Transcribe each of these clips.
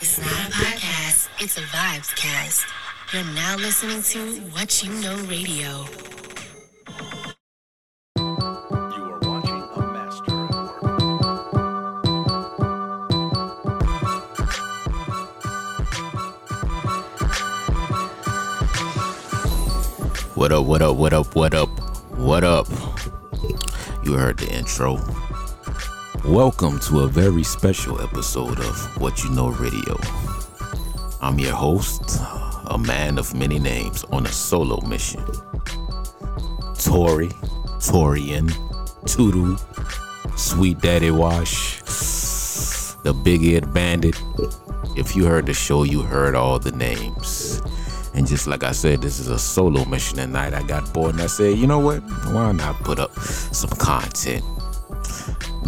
It's not a podcast, it's a vibes cast. You're now listening to What You Know Radio. You are watching a master at work. What up, what up, what up, what up, what up? You heard the intro. Welcome to a very special episode of What You Know Radio. I'm your host, a man of many names on a solo mission. Tori, Torian, Tudu, Sweet Daddy Wash, the Big Ed Bandit. If you heard the show, you heard all the names. And just like I said, this is a solo mission tonight. I got bored and I said, you know what? Why not put up some content?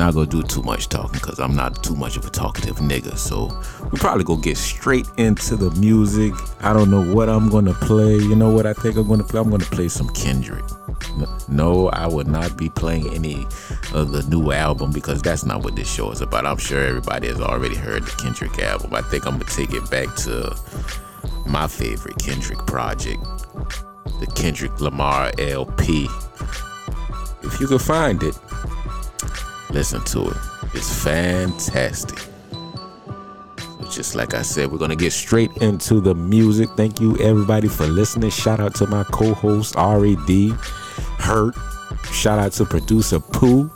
Not gonna do too much talking because I'm not too much of a talkative nigga. So we probably gonna get straight into the music. I don't know what I'm gonna play. You know what I think I'm gonna play? I'm gonna play some Kendrick. No, I would not be playing any of the new album because that's not what this show is about. I'm sure everybody has already heard the Kendrick album. I think I'm gonna take it back to my favorite Kendrick project, the Kendrick Lamar LP. If you can find it, listen to it. It's fantastic. So just like I said, we're gonna get straight into the music. Thank you everybody for listening. Shout out to my co-host R.A.D. Hurt. Shout out to producer Pooh.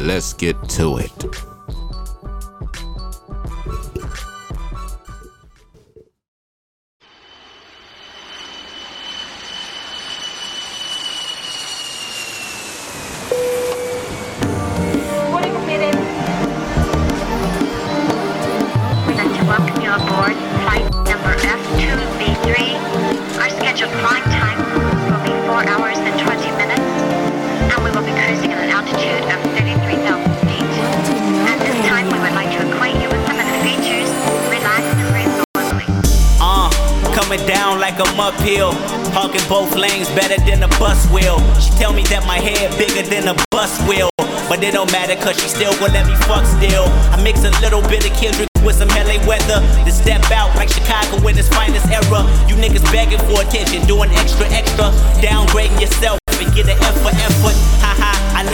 Let's get to it. A both lanes better than a bus wheel. She tell me that my head bigger than a bus wheel. But it don't matter cause she still gon' let me fuck still. I mix a little bit of Kendrick with some LA weather. Then step out like Chicago in its finest era. You niggas begging for attention, doing extra, extra. Downgrading yourself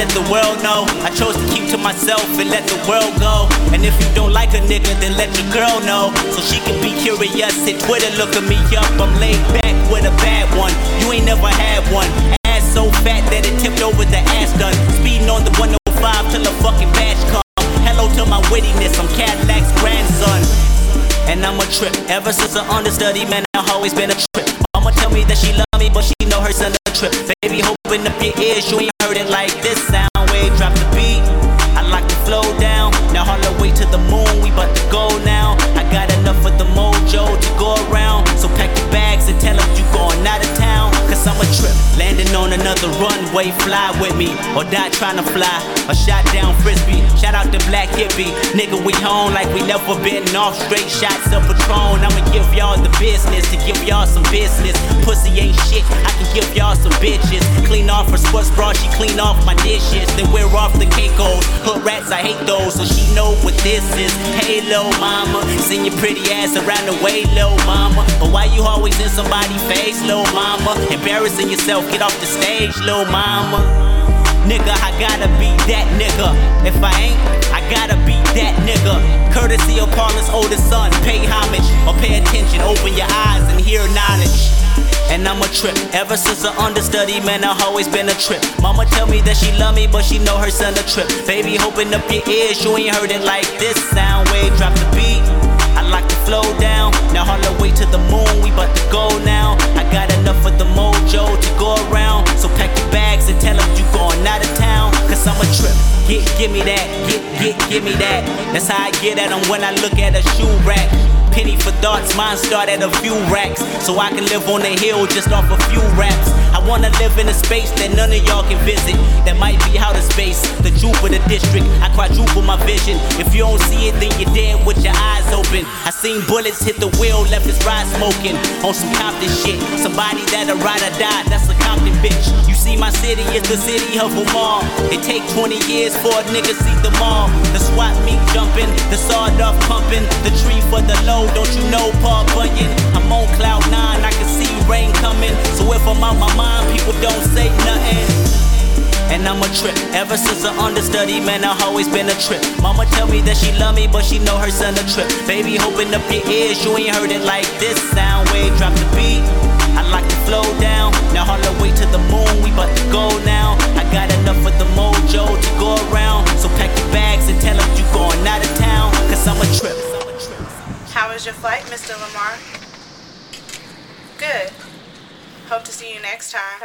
let the world know. I chose to keep to myself and let the world go. And if you don't like a nigga, then let your girl know. So she can be curious. Hit Twitter, look at me up. I'm laid back with a bad one. You ain't never had one. Ass so fat that it tipped over the ass gun. Speeding on the 105 till a fucking badge come. Hello to my wittiness. I'm Cadillac's grandson. And I'm a trip. Ever since I understudy, man, I've always been a trip. Mama tell me that she love me, but she know her son a trip. Baby, open up your ears, you ain't heard it like this. Sound Another runway, fly with me. Or die trying to fly. A shot down frisbee. Shout out to Black Hippie. Nigga, we home like we never been off. Straight shots of Patron. I'ma give y'all the business to give y'all some business. Pussy ain't shit. I can give y'all some bitches. Clean off her sports bra, she clean off my dishes. Then we're off the Caicos. Hood rats, I hate those. So she know what this is. Hey, little mama. Send your pretty ass around the way, little mama. But why you always in somebody's face, little mama? Embarrassing yourself, get off the stage, little mama. Nigga, I gotta be that nigga. If I ain't, I gotta be that nigga. Courtesy of Paula's oldest son. Pay homage or pay attention. Open your eyes and hear knowledge. And I'm a trip. Ever since I understudy, man, I've always been a trip. Mama tell me that she love me, but she know her son a trip. Baby, open up your ears, you ain't heard it like this. Sound wave, drop the beat. Like to flow down. Now all the way to the moon, we bout to go now. I got enough of the mojo to go around. So pack your bags and tell them you going out of town. I'm a trip. Get, give me that, get, get, give me that. That's how I get at them when I look at a shoe rack. Penny for thoughts, mine start at a few racks. So I can live on the hill just off a few raps. I wanna live in a space that none of y'all can visit. That might be outer space, the Jupiter district. I quadruple my vision. If you don't see it, then you're dead with your eyes open. I seen bullets hit the wheel, left his ride smoking on some Compton shit. Somebody that'll ride or die, that's a Compton bitch. You see, my city is the city of all. It take 20 years for a nigga see them all. The swap meet jumping, the sawed off pumping, the tree for the low. Don't you know Paul Bunyan? I'm on cloud nine, I can see rain coming. So if I'm out my mind, people don't say nothing and I'm a trip. Ever since I understudy, man, I've always been a trip. Mama tell me that she love me, but she know her son a trip. Baby, open up your ears, you ain't heard it like this. Sound wave, drop the beat. I like to flow down. Now the way to the moon, we to go now. I got enough of the mojo to go around. So pack your bags and tell them you going out of town, cause I'm a trip. How was your flight, Mr. Lamar? Good. Hope to see you next time.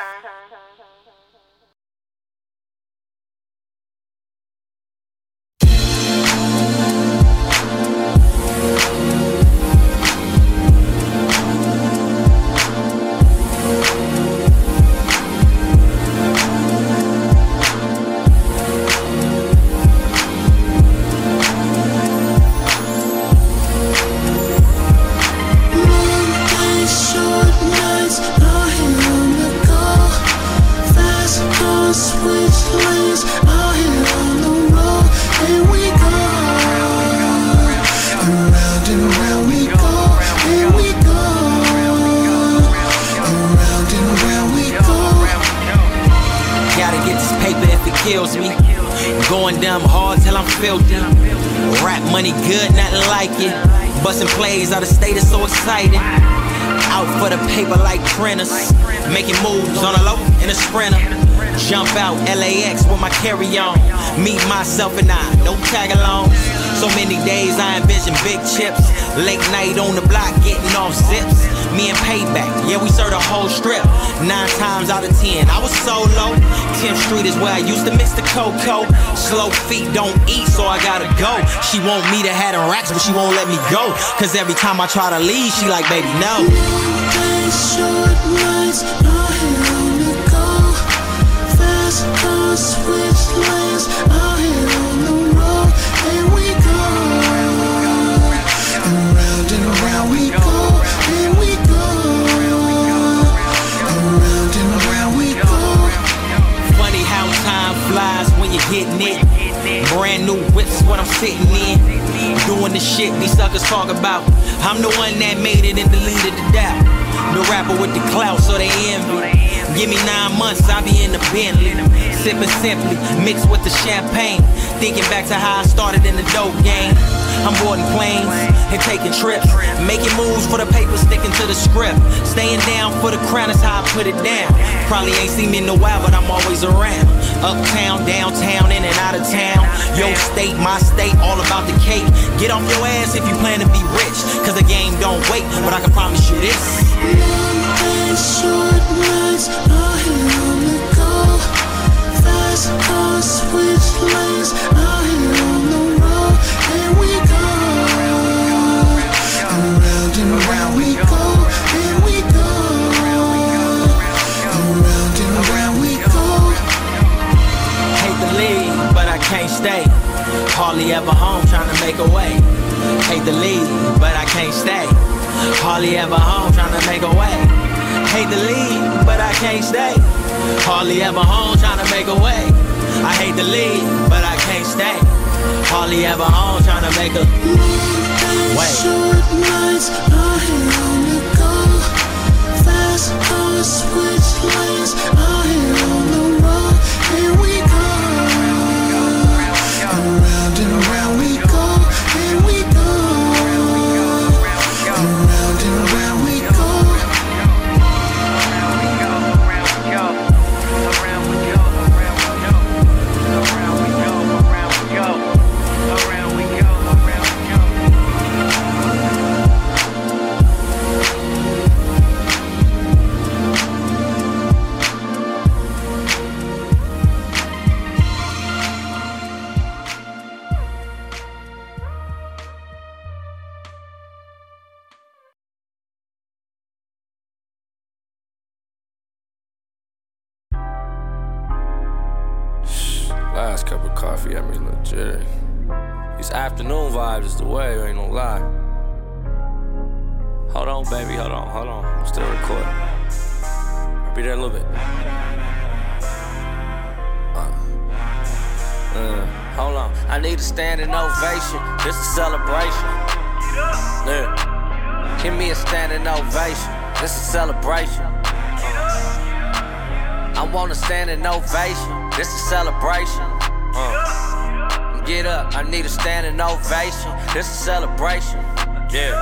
Going dumb hard till I'm filthy. Rap money good, nothing like it. Busting plays out of state is so exciting. Out for the paper like printers. Making moves on a low in a sprinter. Jump out LAX with my carry on. Meet myself and I, no tag alongs. So many days I envision big chips. Late night on the block, getting off zips. Me and Payback, yeah, we served a whole strip. Nine times out of ten, I was solo. 10th Street is where I used to mix the cocoa. Slow feet don't eat, so I gotta go. She want me to have the racks, but she won't let me go. Cause every time I try to leave, she like, baby, no. Fast cars, switch lanes, I'm sitting in. Doing the shit these suckers talk about. I'm the one that made it and deleted the doubt. The rapper with the clout, so they envy. Give me nine months, I'll be in the Bentley. Sipping simply, mixed with the champagne. Thinking back to how I started in the dope game. I'm boarding planes and taking trips. Making moves for the paper, sticking to the script. Staying down for the crown is how I put it down. Probably ain't seen me in a while, but I'm always around. Uptown, downtown, in and out of town. Yo state, my state, all about the cake. Get off your ass if you plan to be rich. Cause the game don't wait, but I can promise you this. Long short nights, on the go. Fast cars, switch lanes, here on stay. Hardly ever home trying to make a way. Hate to leave, but I can't stay. Hardly ever home trying to make a way. Hate to leave, but I can't stay. Hardly ever home trying to make a way. I hate to leave, but I can't stay. Hardly ever home trying to make a way. Short nights, on the go. Fast cars, switch lanes, baby. Hold on. Hold on. I'm still recording. I'll be there in a little bit. Uh, uh, hold on. I need a standing ovation. This is celebration. Yeah. Give me a standing ovation. This is celebration. I want a standing ovation. This is celebration. Uh. Get up, I need a standing ovation. This is celebration. Yeah.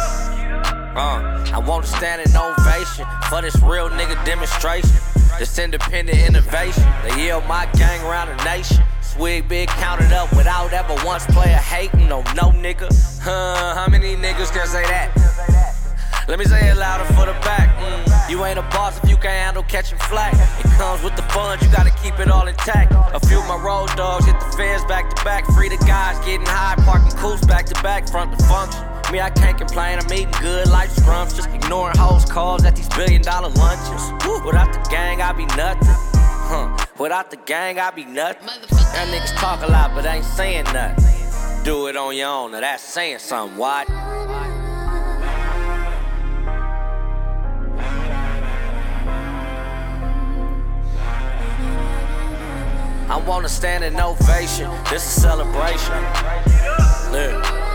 Uh, I want a standing ovation for this real nigga demonstration. This independent innovation. They yell my gang around the nation. Swig big counted up without ever once player hating on no nigga. Huh, how many niggas can say that? Let me say it louder for the back. Mm. You ain't a boss if you can't handle catching flack. It comes with the funds, you gotta keep it all intact. A few of my road dogs hit the feds back to back. Free the guys getting high, parking cools back to back, front to function. Me, I can't complain, I'm eating good, life scrums. Just ignoring hoes' calls at these billion dollar lunches. Without the gang, I'd be nothing. Huh. Without the gang, I'd be nothing. That niggas talk a lot, but ain't saying nothing. Do it on your own, now that's saying something, what? I want to stand in ovation. This is celebration. Yeah.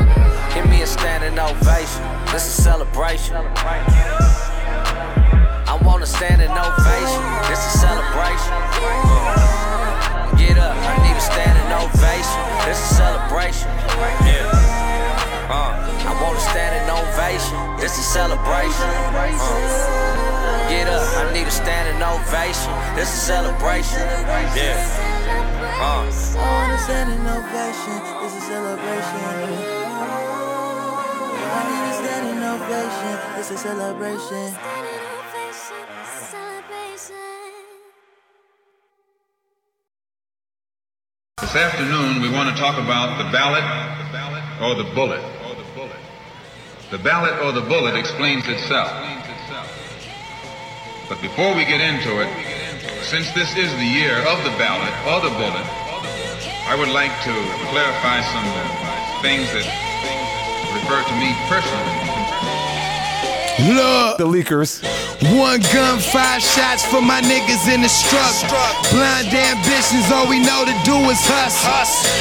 Give me a standing ovation. This is celebration. I want to stand in ovation. This is celebration. Get up. I need a standing ovation. This is celebration. Yeah. Uh. I want to stand in ovation. This is celebration. Uh. Get up. I need a standing ovation. This is celebration. Yeah. Uh. I wanna stand in ovation. This is celebration. Ovation. This is celebration. This afternoon, we want to talk about the ballot or the bullet. The ballot or the bullet explains itself. But before we get into it, since this is the year of the ballot or the bullet, I would like to clarify some things that refer to me personally. Look, the leakers. One gun, five shots for my niggas in the struggle. Blind ambitions, all we know to do is hustle.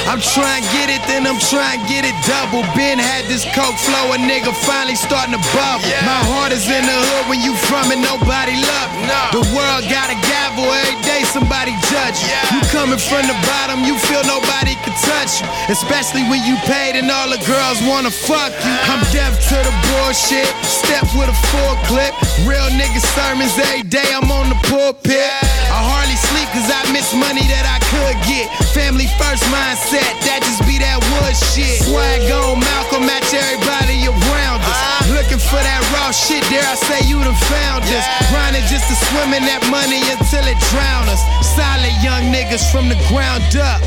I'm trying to get it, then I'm trying to get it double. Ben had this coke flow, a nigga finally starting to bubble. My heart is in the hood when you from it, nobody love me. The world got a gavel, every day somebody judge you. You coming from the bottom, you feel nobody can touch you. Especially when you paid and all the girls wanna fuck you. I'm deaf to the bullshit, step with a full clip. Real nigga sermons every day, I'm on the pulpit. I hardly sleep cause I miss money that I could get. Family first mindset, that just be that wood shit. Swag on Malcolm, match everybody around us. Uh-huh. Looking for that raw shit, dare I say you done found us. Grinding just to swim in that money until it drown us. Solid young niggas from the ground up.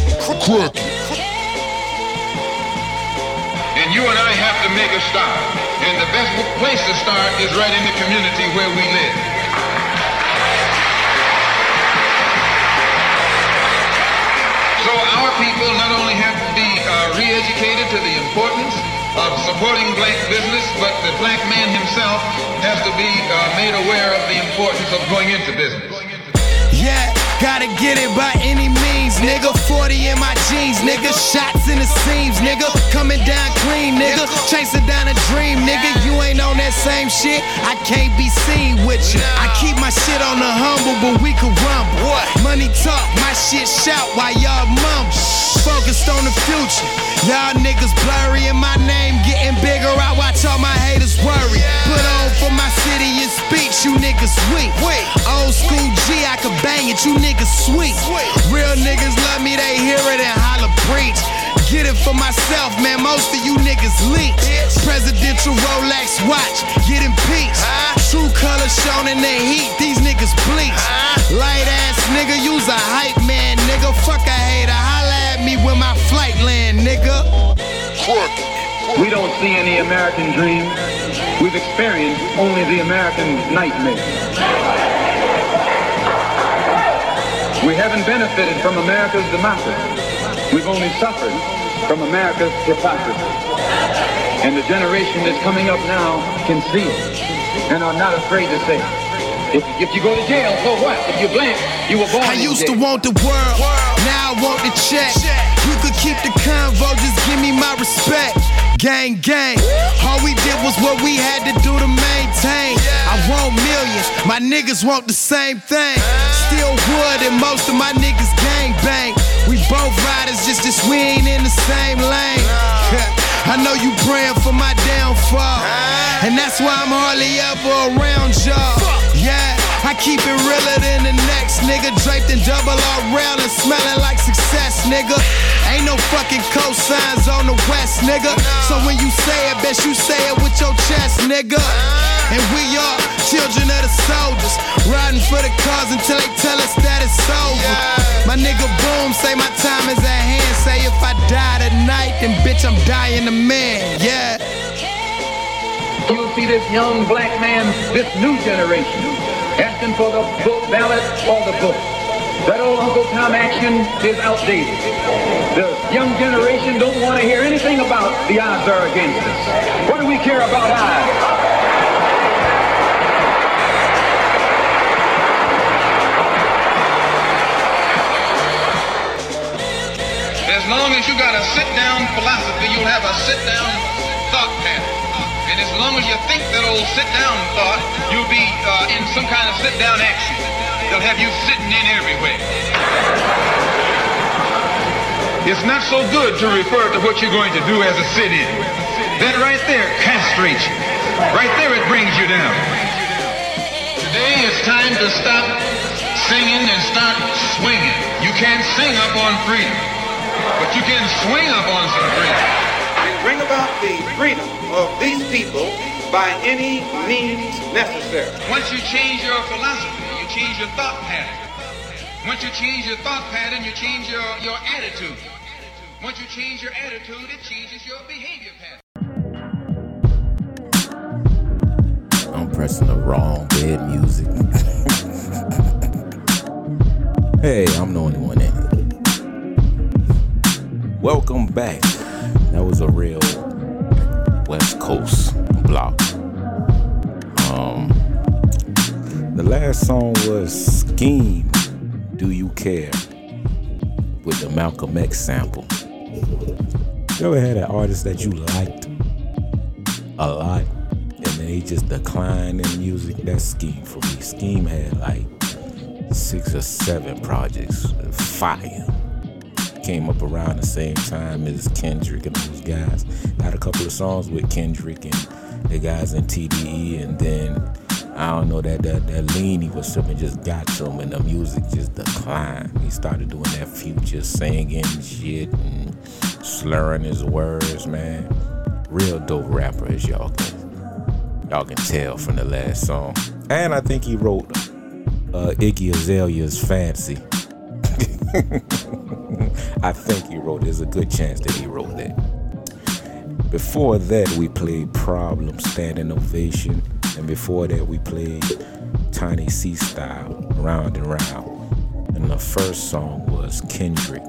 Crook. And you and I have to make a start. And the best place to start is right in the community where we live. So our people not only have to be uh, re-educated to the importance of supporting black business, but the black man himself has to be uh, made aware of the importance of going into business. Gotta get it by any means, nigga. 40 in my jeans, nigga. Shots in the seams, nigga. Coming down clean, nigga. Chasing down a dream, nigga. You ain't on that same shit. I can't be seen with you. I keep my shit on the humble, but we can rumble. What? Money talk, my shit shout while y'all mumble. Focused on the future. Y'all niggas blurry and my name getting bigger. I watch all my haters worry. Put on for my city and speech, you niggas weak. Old school G, I could bang it, you niggas sweet. Real niggas love me, they hear it and holler preach. Get it for myself, man. Most of you niggas leech. Presidential Rolex watch, get impeached. True color shown in the heat, these niggas bleach. Light ass nigga, use a hype man, nigga. Fuck a hater, holla at me my flight land, nigga. We don't see any American dream. We've experienced only the American nightmare. We haven't benefited from America's democracy. We've only suffered from America's hypocrisy. and the generation that's coming up now can see it and are not afraid to say it. If, if you go to jail, so what? If you're black, you were born I used to want the world, now I want the check. You could keep the convo, just give me my respect. Gang, gang. All we did was what we had to do to maintain. I want millions, my niggas want the same thing. Still wood, and most of my niggas gang bang. We both riders, just as we ain't in the same lane. I know you praying for my downfall, and that's why I'm hardly ever around y'all. I keep it realer than the next nigga. Draped in double R rail and smelling like success, nigga. Ain't no fucking cosigns on the west, nigga. So when you say it, best you say it with your chest, nigga. And we are children of the soldiers, riding for the cause until they tell us that it's over. My nigga Boom say my time is at hand. Say if I die tonight, then bitch I'm dying a man. Yeah. You'll see this young black man, this new generation, asking for the book ballot or the book. That old Uncle Tom action is outdated. The young generation don't want to hear anything about the odds are against us. What do we care about odds? As long as you got a sit-down philosophy, you'll have a sit-down. And as long as you think that old sit-down thought, you'll be uh, in some kind of sit-down action. They'll have you sitting in everywhere. It's not so good to refer to what you're going to do as a sit-in. That right there castrates you. Right there it brings you down. Today it's time to stop singing and start swinging. You can't sing up on freedom, but you can swing up on some freedom. And bring about the freedom of these people by any means necessary. Once you change your philosophy, you change your thought pattern. Once you change your thought pattern, you change your, your attitude. Once you change your attitude, it changes your behavior pattern. I'm pressing the wrong bed music. hey, I'm the only one in it. Welcome back. That was a real West Coast block. Um, the last song was Skeme, Do You Care? with the Malcolm X sample. You ever had an artist that you liked a lot and then they just declined in music? That's Skeme for me. Skeme had like six or seven projects. Fire. Came up around the same time as Kendrick and those guys. Got a couple of songs with Kendrick and the guys in TDE, and then I don't know that that that lean was something just got to him, and the music just declined. He started doing that future singing shit and slurring his words, man. Real dope rapper, as y'all can y'all can tell from the last song. And I think he wrote uh, Iggy Azalea's Fancy. I think he wrote. There's a good chance that he wrote that. Before that, we played Problem, Standing Ovation, and before that, we played Tiny C Style, Round and Round. And the first song was Kendrick,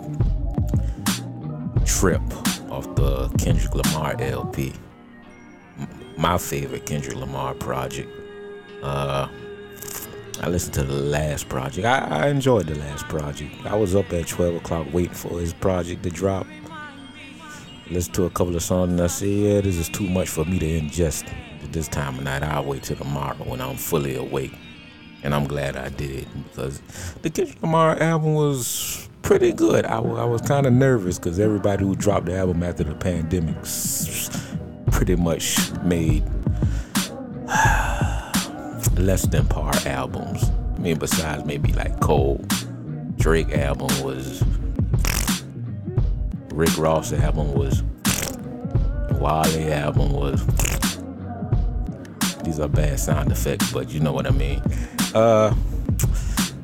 Trip, off the Kendrick Lamar LP. My favorite Kendrick Lamar project. Uh, I listened to the last project. I, I enjoyed the last project. I was up at 12 o'clock waiting for his project to drop. Listened to a couple of songs and I said, yeah, this is too much for me to ingest at this time of night. I'll wait till tomorrow when I'm fully awake. And I'm glad I did because the Kendrick Lamar album was pretty good. I, I was kind of nervous because everybody who dropped the album after the pandemic pretty much made less than par albums. I mean, besides maybe like Cole, Drake album was, Rick Ross album was, Wale album was. These are bad sound effects, but you know what I mean. Uh,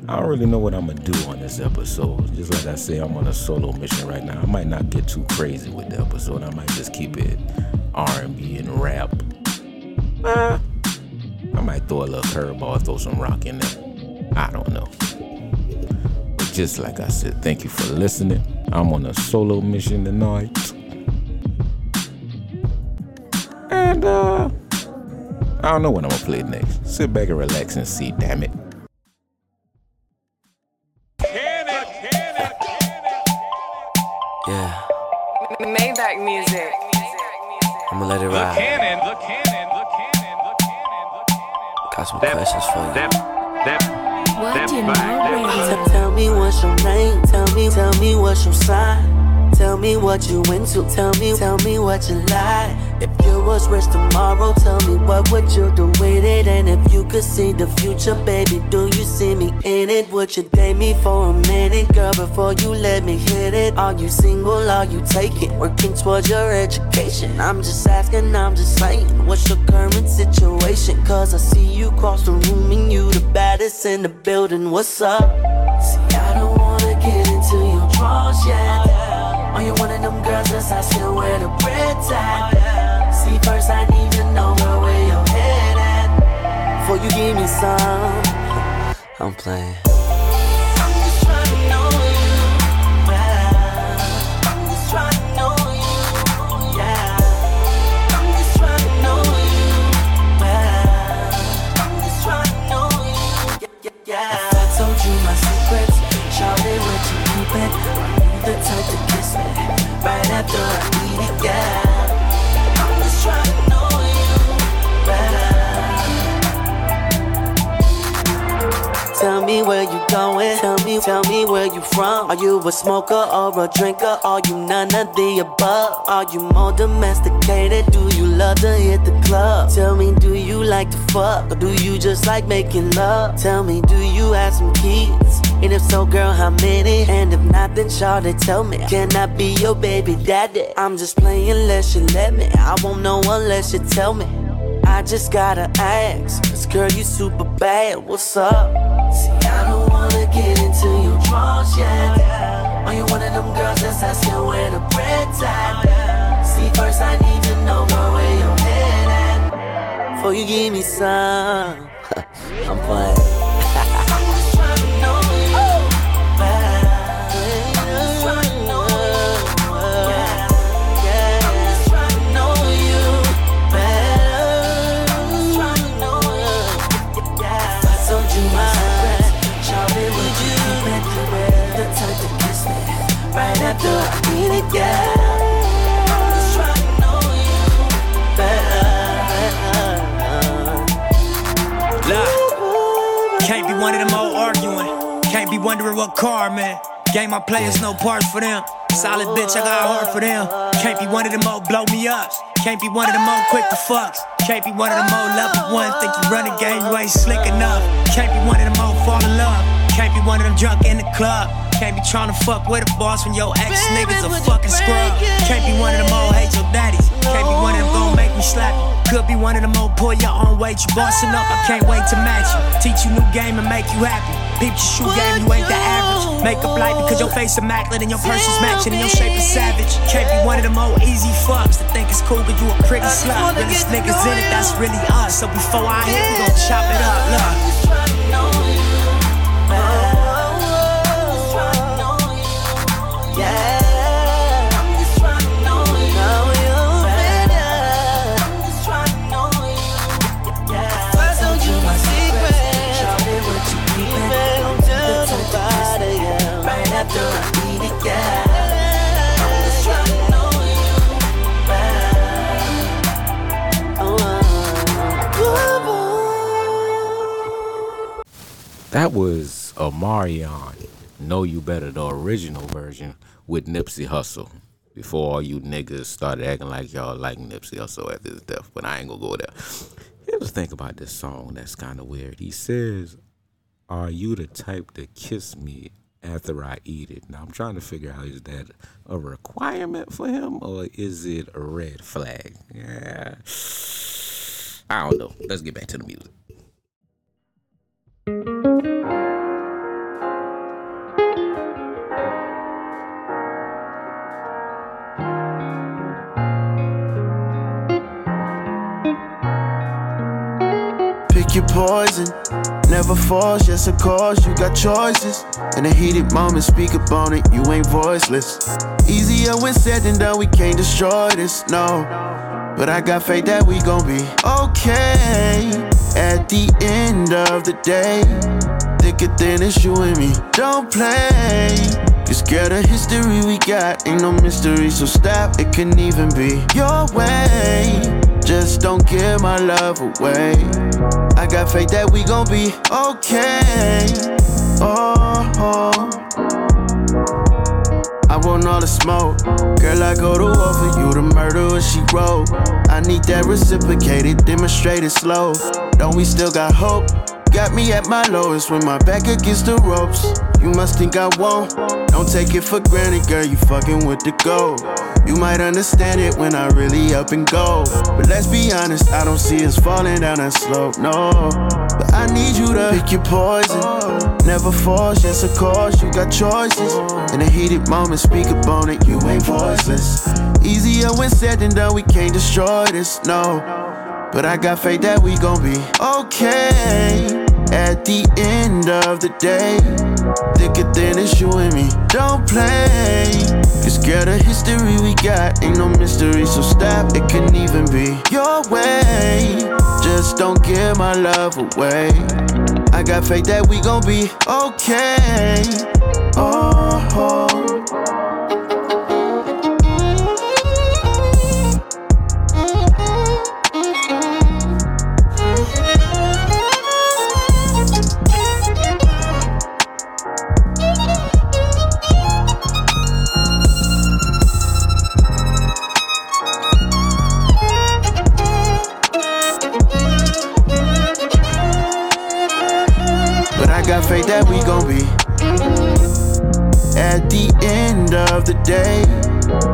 I don't really know what I'm gonna do on this episode. Just like I say, I'm on a solo mission right now. I might not get too crazy with the episode. I might just keep it R&B and rap. Uh, I might throw a little curveball, throw some rock in there. I don't know. But just like I said, thank you for listening. I'm on a solo mission tonight. And uh, I don't know what I'm gonna play next. Sit back and relax and see. Damn it. Yeah, Maybach music. I'ma let it ride. Got some questions for you. That, that, What do you know, Tell me what's your name. Tell me, tell me what's your sign. Tell me what you into. Tell me, tell me what you like. If you was rich tomorrow, tell me what would you do with it? And if you could see the future, baby, do you see me in it? Would you date me for a minute, girl, before you let me hit it? Are you single? Are you taking? Working towards your education? I'm just asking, I'm just saying, what's your current situation? Cause I see you cross the room and you the baddest in the building. What's up? See, I don't wanna get into your drawers yet. Are you one of them girls that's still wear the red tag? See, first I need to know where your head at. Before you give me some, I'm playing. The type to kiss me right after I it? Yeah. Tell me where you going. Tell me, tell me where you from. Are you a smoker or a drinker? Are you none of the above? Are you more domesticated? Do you love to hit the club? Tell me, do you like to fuck? Or do you just like making love? Tell me, do you have some kids? And if so, girl, how many? And if not, then Charlotte, tell me. Can I be your baby daddy? I'm just playing unless you let me. I won't know unless you tell me. I just gotta ask, cause girl, you super bad. What's up? See, I don't wanna get into your drawers yet. Are you one of them girls that's asking where the bread at? See, first I need to know where your head at. Before you give me some, I'm playing. Can't be wondering what car, man. Game my players, no parts for them. Solid bitch, I got heart for them. Can't be one of them old blow me ups. Can't be one of them old quick to fucks. Can't be one of them old level one. Think you run a game, you ain't slick enough. Can't be one of them old fall in love. Can't be one of them drunk in the club. Can't be trying to fuck with a boss when your ex niggas a fucking scrub. Can't be one of them old hate your daddies. Can't be one of them gon' make me slap you. Could be one of them old pull your own weight. You bossing up, I can't wait to match you. Teach you new game and make you happy. Peep your shoe game, you ain't Up light because your face is immaculate and your purse is matching and your shape is savage. Can't be one of them old easy fucks that think it's cool, but you a pretty slut. Realest niggas in it, that's really us. So before I hit, we gon' chop it up. Look. That was Omarion. Know You Better, the original version with Nipsey Hussle. Before all you niggas started acting like y'all like Nipsey Hussle after his death, but I ain't gonna go there. Here's the thing about this song that's kind of weird. He says, Are you the type to kiss me after I eat it? Now I'm trying to figure out is that a requirement for him or is it a red flag? Yeah. I don't know. Let's get back to the music. Poison. Never falls, yes, of course, you got choices. In a heated moment, speak up on it, you ain't voiceless. Easier when said than done, we can't destroy this, no. But I got faith that we gon' be okay at the end of the day. Thicker than it's you and me. Don't play. You scared of history we got, ain't no mystery, so stop. It can even be your way. Just don't give my love away. I got faith that we gon' be okay. Oh, oh. I want all the smoke. Girl, I go to war for you, the murderer she wrote. I need that reciprocated, demonstrated slow. Don't we still got hope? Got me at my lowest when my back against the ropes. You must think I won't. Don't take it for granted, girl. You fucking with the gold. You might understand it when I really up and go. But let's be honest, I don't see us falling down that slope, no. But I need you to pick your poison. Never force, yes, of course, you got choices. In a heated moment, speak up on it, you ain't voiceless. Easier when said than done, we can't destroy this, no. But I got faith that we gon' be okay at the end of the day. Thicker than it's you and me. Don't play. You scared history we got, ain't no mystery, so stop. It can even be your way. Just don't give my love away. I got faith that we gon' be okay. Oh. oh. At the end of the day.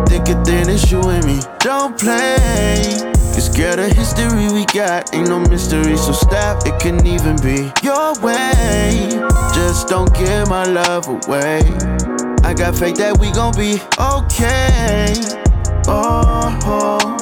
Thicker than it's you and me. Don't play. You scared of history we got, ain't no mystery, so stop. It can even be your way. Just don't give my love away. I got faith that we gon' be okay. Oh. oh.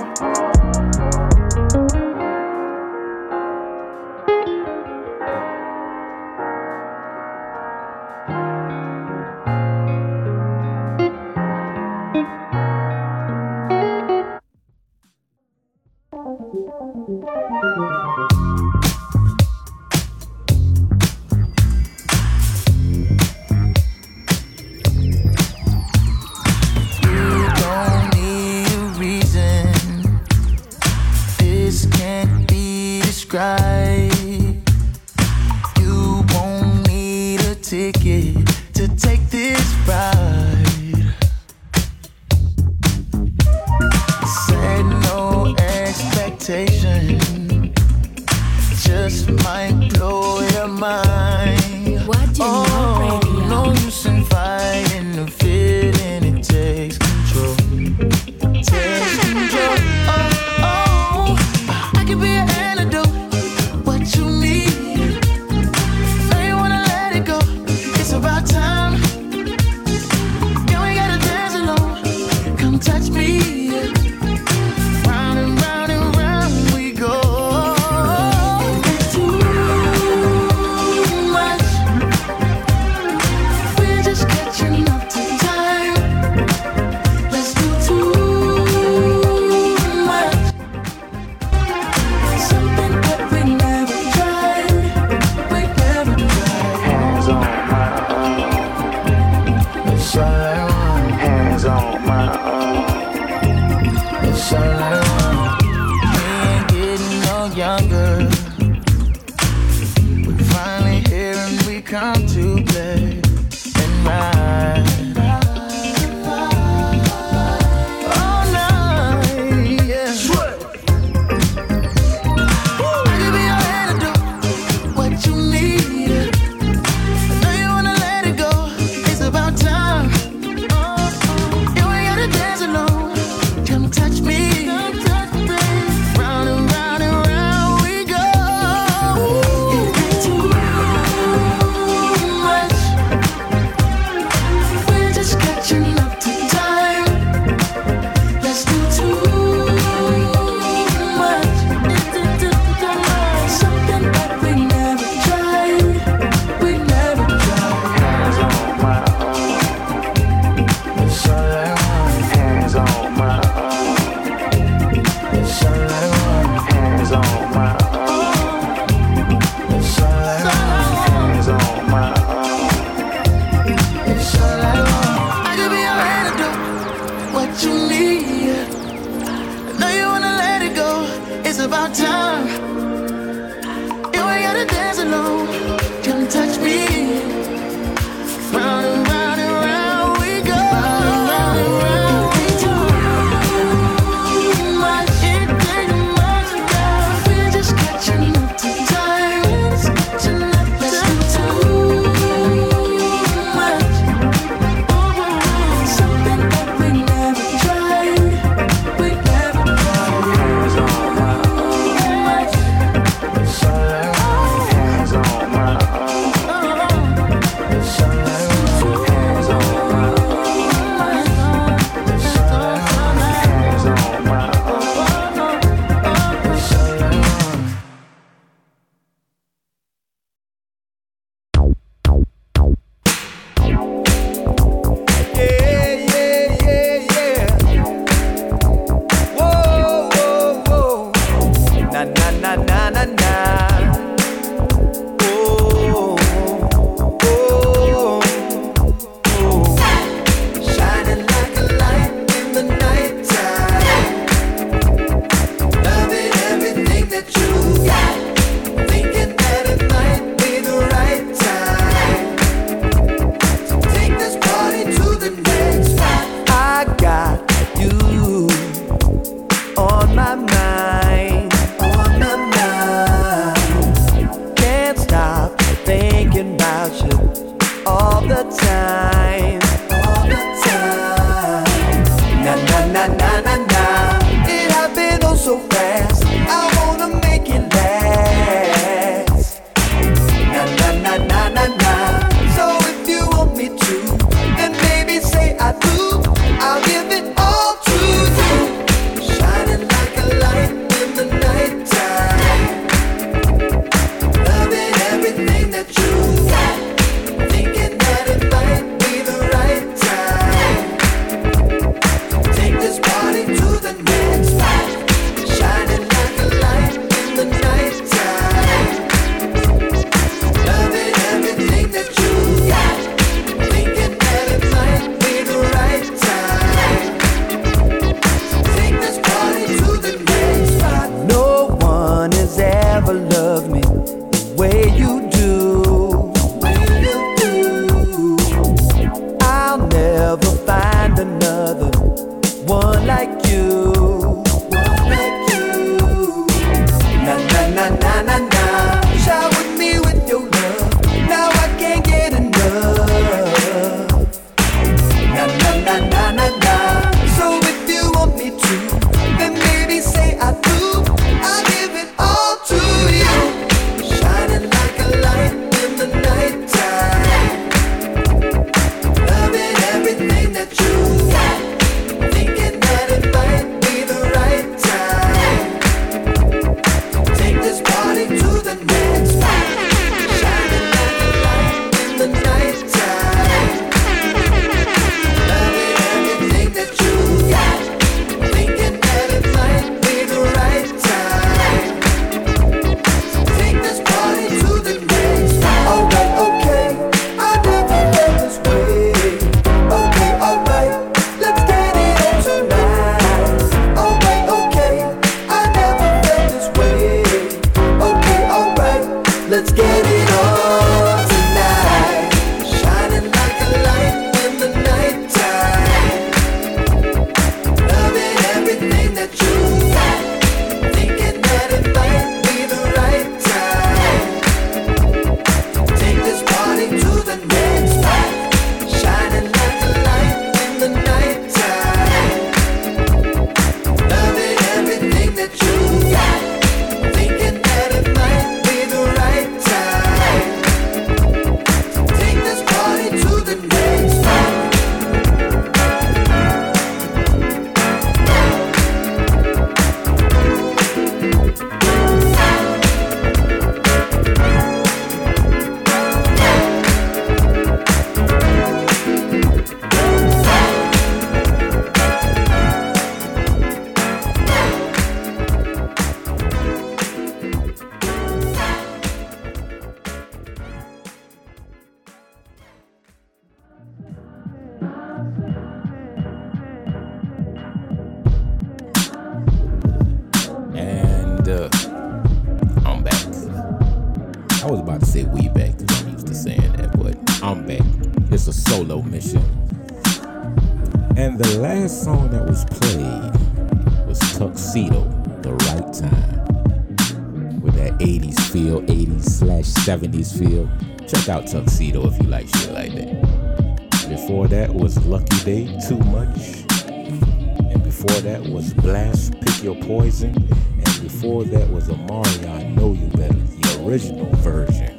70s feel. Check out Tuxedo if you like shit like that. Before that was Lucky Daye, Too Much. And before that was Blast, Pick Your Poison. And before that was Amari, I Know You Better, the original version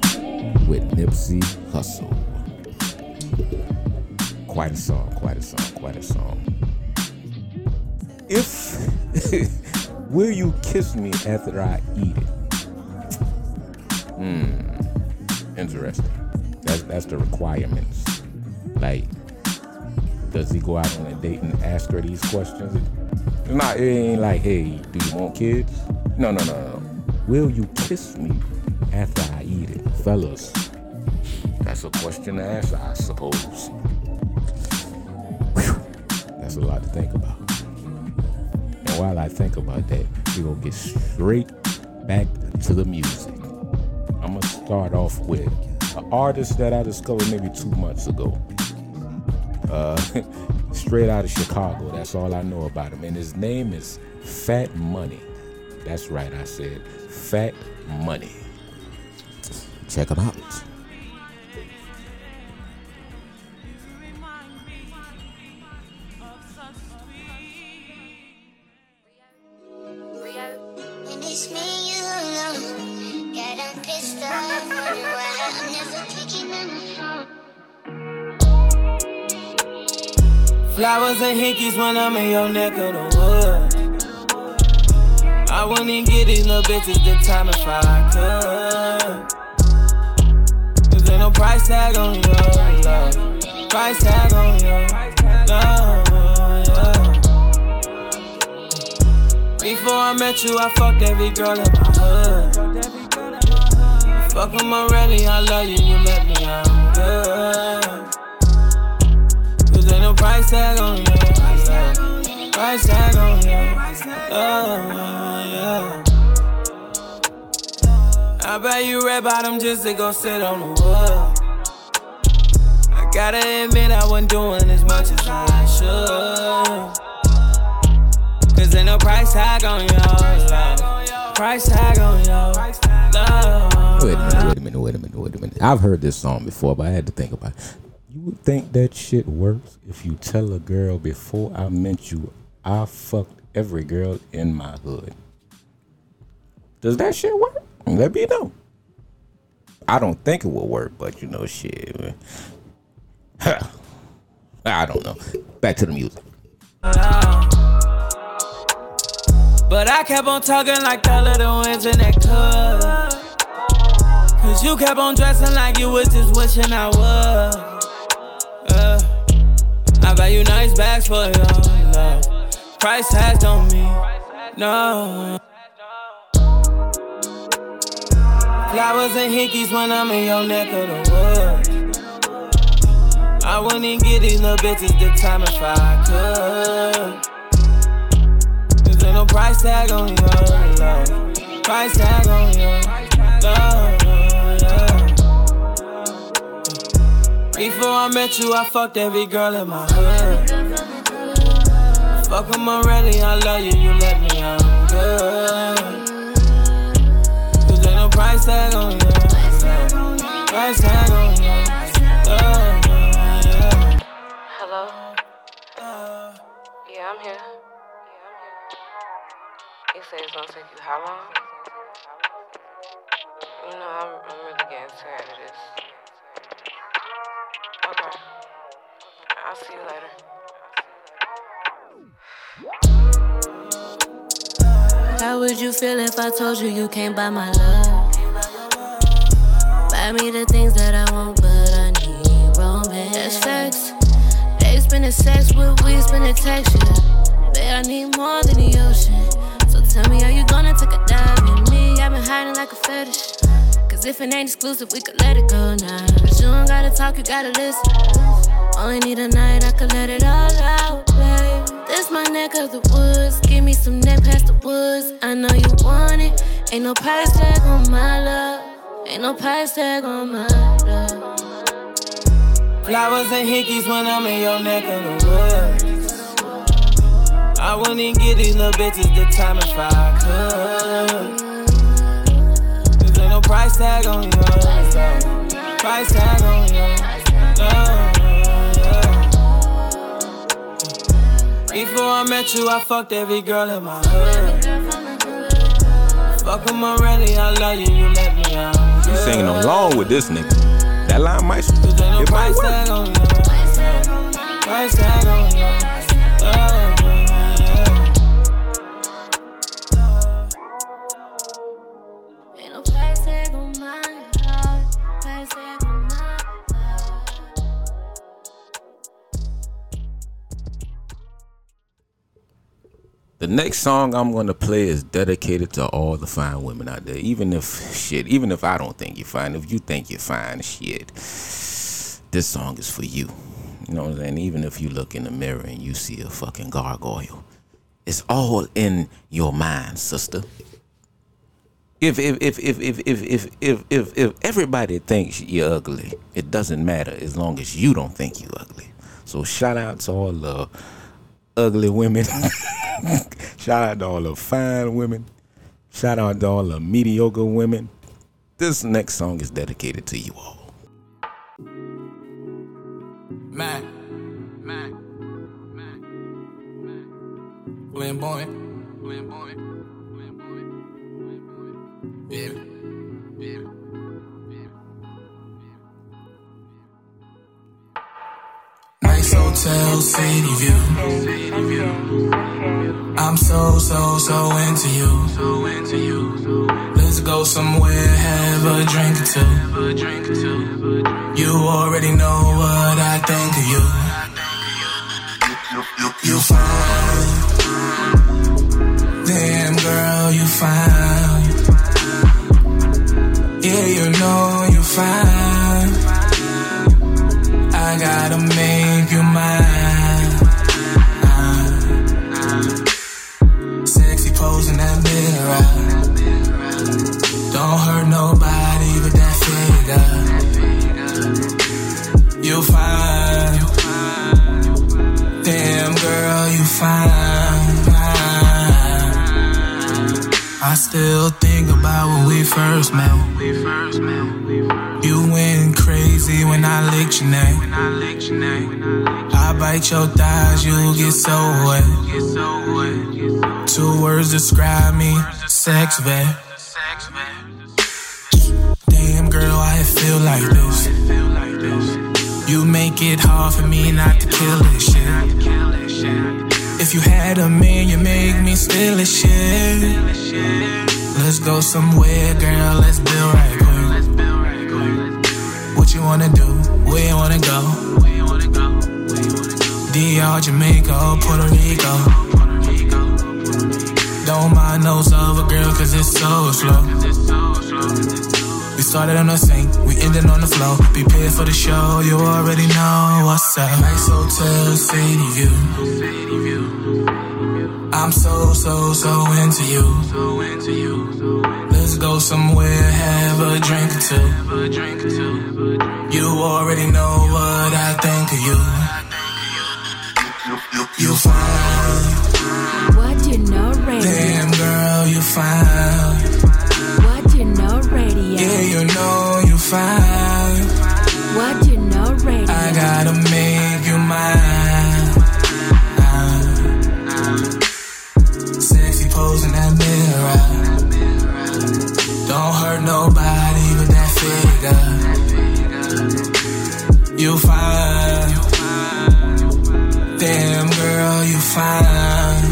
with Nipsey Hussle. Quite a song, quite a song, quite a song. If will you kiss me after I eat it? Go out on a date and ask her these questions? It's not. It ain't like, hey, do you want kids? No, no, no. Will you kiss me after I eat it, fellas? That's a question to ask, I suppose. Whew. That's a lot to think about. And while I think about that, we gonna get straight back to the music. I'm gonna start off with an artist that I discovered maybe two months ago. Uh, straight out of Chicago. That's all I know about him. And his name is Fat Money. That's right, I said Fat Money. Check him out. Flowers when I'm in your neck of the woods. I wouldn't get these little bitches the time if I could. Cause ain't no price tag on your love. Price tag on your love. Before I met you, I fucked every girl in my hood. Fuck them already, I love you, you let me out good. Cause ain't no price tag on your Price tag on your love, oh, yeah. I bet you red bottom just to go sit on the wood. I gotta admit I wasn't doing as much as I should. Cause ain't no price tag on love. Price tag on love. Wait a minute, wait a minute, wait a minute, wait a minute. I've heard this song before, but I had to think about it. You would think that shit works if you tell a girl before I met you, I fucked every girl in my hood. Does that shit work? Let me know. I don't think it will work, but you know, shit. I don't know. Back to the music. But I kept on talking like the little winds in that club. Cause you kept on dressing like you was just wishing I was. Uh, I buy you nice bags for your love. Price tags on me, no. Flowers and hickeys when I'm in your neck of the woods. I wouldn't get these little bitches the time if I could. Cause ain't no price tag on your love. Price tag on your love. Before I met you, I fucked every girl in my hood. Fuck them already, I love you, you let me good. Cause ain't no price tag on love. Price tag on. Yeah. Hello? Yeah, I'm here. You say it's gonna take you how long? You know, I'm really getting tired of this. Okay. I'll see you later. How would you feel if I told you you can't buy my love? Buy me the things that I want, but I need romance. That's facts. They spending sex with we spending texture. Babe, I need more than the ocean. So tell me, are you gonna take a dive in me? I've been hiding like a fetish. Cause if it ain't exclusive, we could let it go now. But you don't gotta talk, you gotta listen. Only need a night, I could let it all out, babe. This my neck of the woods. Give me some neck past the woods. I know you want it. Ain't no price tag on my love. Ain't no price tag on my love. Flowers and hickeys when I'm in your neck of the woods. I wouldn't give these little bitches the time if I could. Cause ain't no price tag on yours. love. Price tag on yours. love, Before I met you, I fucked every girl in my hood. Fuck them already, I love you, you let me out. You singing along with this nigga. That line might, it might price tag on yours. Price tag on yours. The next song I'm gonna play is dedicated to all the fine women out there. Even if shit, even if I don't think you're fine, if you think you're fine, shit, this song is for you. You know what I'm saying? Even if you look in the mirror and you see a fucking gargoyle, it's all in your mind, sister. If if if if if if if if, if, if everybody thinks you're ugly, it doesn't matter as long as you don't think you're ugly. So shout out to all the ugly women. Shout out to all the fine women. Shout out to all the mediocre women. This next song is dedicated to you all. Man. Man. Flamboyant. Flamboyant. Yeah. Yeah. Hotel, city view. I'm so, so, so into you. Let's go somewhere, have a drink or two. You already know what I think of you. You fine. Damn girl, you fine. Yeah, you know you fine. I still think about when we first met. You went crazy when I licked your neck. I bite your thighs, you get so wet. Two words describe me, sex vet. Damn girl, I feel like this. You make it hard for me not to kill this shit. If you had a man, you make me steal a shit. Let's go somewhere, girl, let's build right quick. What you wanna do? Where you wanna go? DR, Jamaica, Puerto Rico. Don't mind those other girl, cause it's so slow. We started on the sink, we ended on the floor. Prepare for the show, you already know what's up. Nice hotel, city view. I'm so, so, so into you. So into you. Let's go somewhere, have a drink or two. You already know what I think of you. You fine. What you know radio? Damn girl, you fine. What you know radio? Yeah, you know you fine. What you know radio? I gotta figure. You fine. Damn girl, you fine.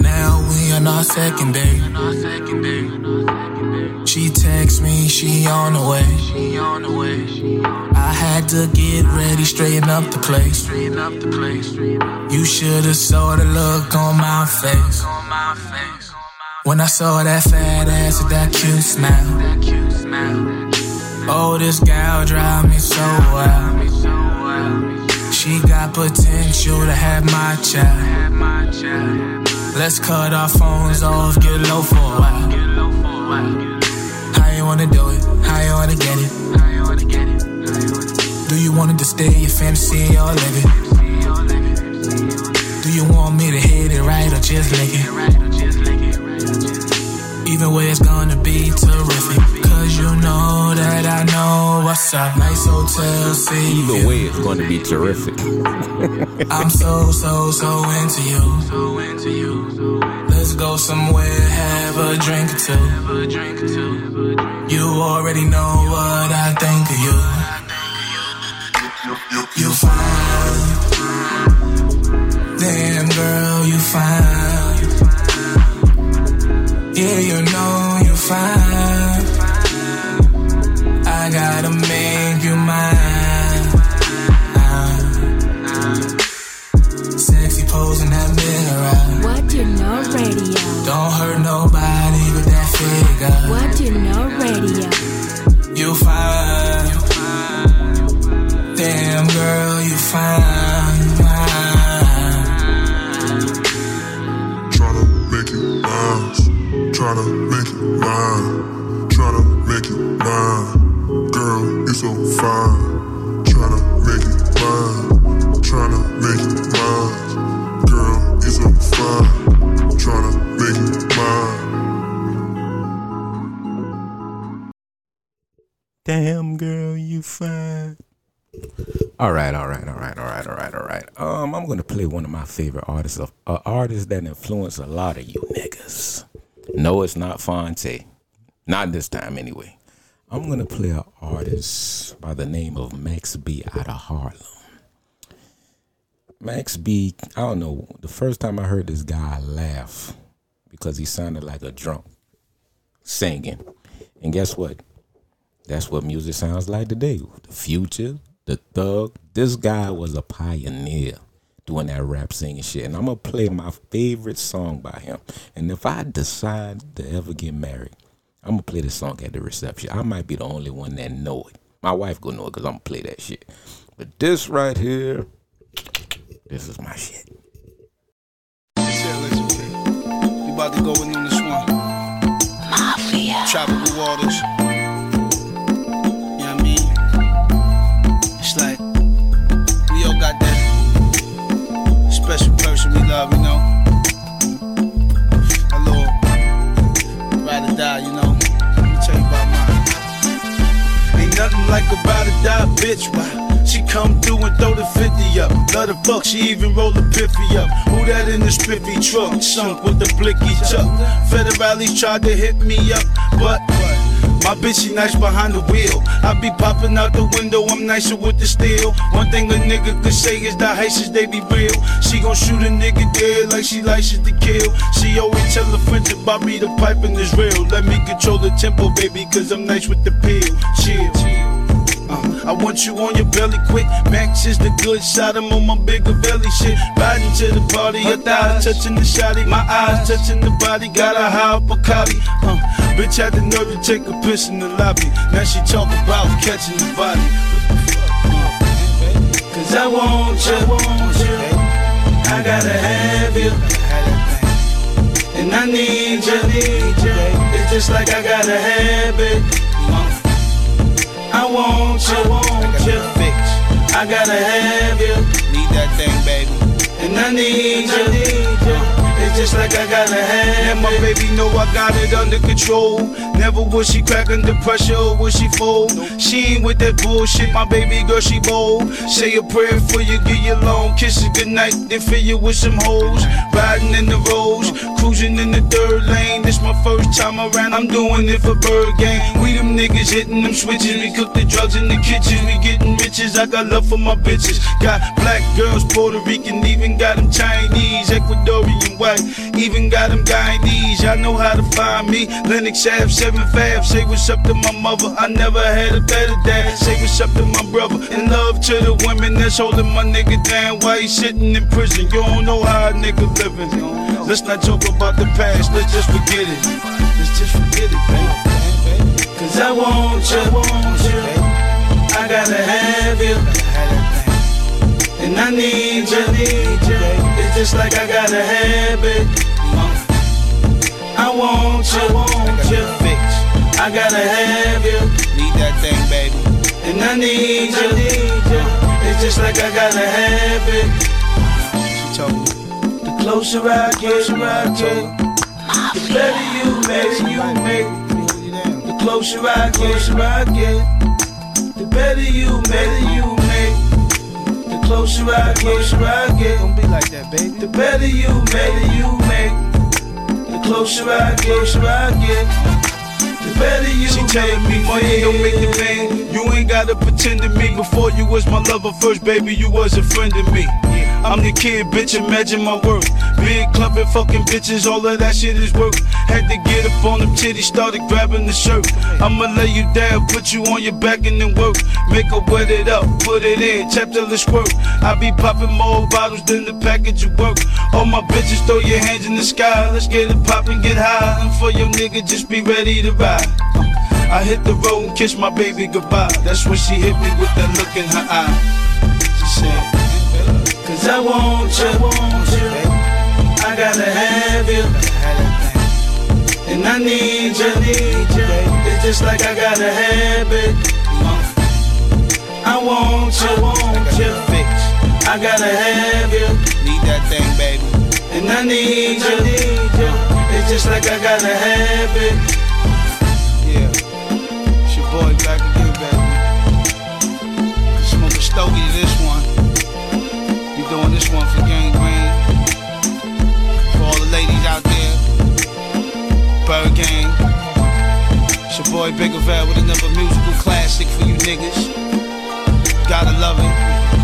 Now we on our second date. She texts me, she on the way. I had to get ready, straighten up the place. You should've saw the look on my face. When I saw that fat ass with that cute smile. Oh, this gal drive me so wild. She got potential to have my child. Let's cut our phones off, get low for a while. How you wanna do it? How you wanna get it? Do you want it to stay your fantasy or live it? Do you want me to hit it right or just lick it? Either way, it's gonna be terrific. Cause you know that I know what's up. Nice hotel, see Either way, it's to be terrific. I'm so, so, so into you. So into you. Let's go somewhere, have a drink or two. You already know what I think of you. You fine. Damn girl, you fine. Tryna make you mine. Tryna make you mine. Girl, you so fine. Tryna make you mine. Tryna make you mine. Girl, you so fine. Tryna make you mine. Damn girl, you fine. All right, all right, all right, all right, all right, all right. Um, I'm gonna play one of my favorite artists of uh, artists that influence a lot of you niggas. No, it's not Fonte. Not this time, anyway. I'm gonna play an artist by the name of Max B out of Harlem. Max B, I don't know. The first time I heard this guy laugh because he sounded like a drunk singing, and guess what? That's what music sounds like today. The future, the thug. This guy was a pioneer doing that rap singing shit. And I'm gonna play my favorite song by him. And if I decide to ever get married, I'm gonna play this song at the reception. I might be the only one that know it. My wife gonna know it because I'm gonna play that shit. But this right here, this is my shit. We about to go in on this one. Mafia. Tropical waters. Love, you know. A little ride or die, you know. Let me tell you about mine. Ain't nothing like a ride or die bitch. Why? She come through and throw the 50 up. Love the fuck, she even roll the piffy up. Who that in the spiffy truck? Sunk with the blicky tuck. Federales tried to hit me up, but my bitch, she nice behind the wheel. I be popping out the window, I'm nicer with the steel. One thing a nigga could say is the Haitians, they be real. She gon' shoot a nigga dead like she licensed to kill. She always tell her friends about me, the pipe piping is real. Let me control the tempo, baby, cause I'm nice with the pill. Chill. Uh, I want you on your belly quick. Max is the good shot. I'm on my bigger belly shit. Riding to the party, your thighs touching the shotty. My eyes touching the body. Got a high Bacardi. Uh, bitch had the nerve to take a piss in the lobby. Now she talk about catching the body. Cause I want you. I gotta have you. And I need you. It's just like I got a have it. I want you, want you. I gotta have you. Need that thing, baby. And I need you. You. Uh, it's just like I gotta have And my baby know I got it under control. Never will she crack under pressure or will she fold. She ain't with that bullshit, my baby girl, she bold. Say a prayer for you, give you long kisses goodnight, then fill you with some hoes. Riding in the roads, cruising in the third lane. This my first time around, I'm doing it for bird gang. We them niggas hitting them switches, we cook the drugs in the kitchen, we getting riches. I got love for my bitches. Got black girls, Puerto Rican, even got them Chinese, Ecuadorian white. Even got them Guyanese, y'all know how to find me. Lenox Ave, 7 Fab, say what's up to my mother. I never had a better dad. Say what's up to my brother. And love to the women that's holding my nigga down while he's sitting in prison. You don't know how a nigga living. Let's not talk about the past, let's just forget it. Let's just forget it, baby. Cause I want you, I gotta have you. And I need you, it's just like I gotta have it. I want you, I want you. Fix. I gotta have you. Need that thing, baby. And I need you. It's just like I gotta have it. She told me. The closer I get, the better you make, you make. The closer I get, I get, the better you make, you make. The closer I get, I get, Don't be like that, baby. the better you make, you make. The closer I get, I get, better you She telling me money don't make the man. You ain't gotta pretend to me. Before you was my lover first, baby, you was a friend of me. I'm the kid, bitch, imagine my work. Big clubbing, fucking bitches, all of that shit is work. Had to get up on them titties, started grabbing the shirt. I'ma lay you down, put you on your back and then work. Make her wet it up, put it in, tap till it squirt. I be popping more bottles than the package of work. All my bitches, throw your hands in the sky. Let's get it poppin', get high. And for your nigga, just be ready to ride. I hit the road and kiss my baby goodbye. That's when she hit me with that look in her eye. She said, Cause I want you, want you. I gotta have you. And I need you, need you. It's just like I gotta have it. I want you, want you. I gotta have you. Need that thing, baby. And I need you, need you. It's just like I gotta have it. A this one. We doing this one for Gang Green. For all the ladies out there. Bird Gang. It's your boy Biggavel with another musical classic for you niggas. Gotta love it.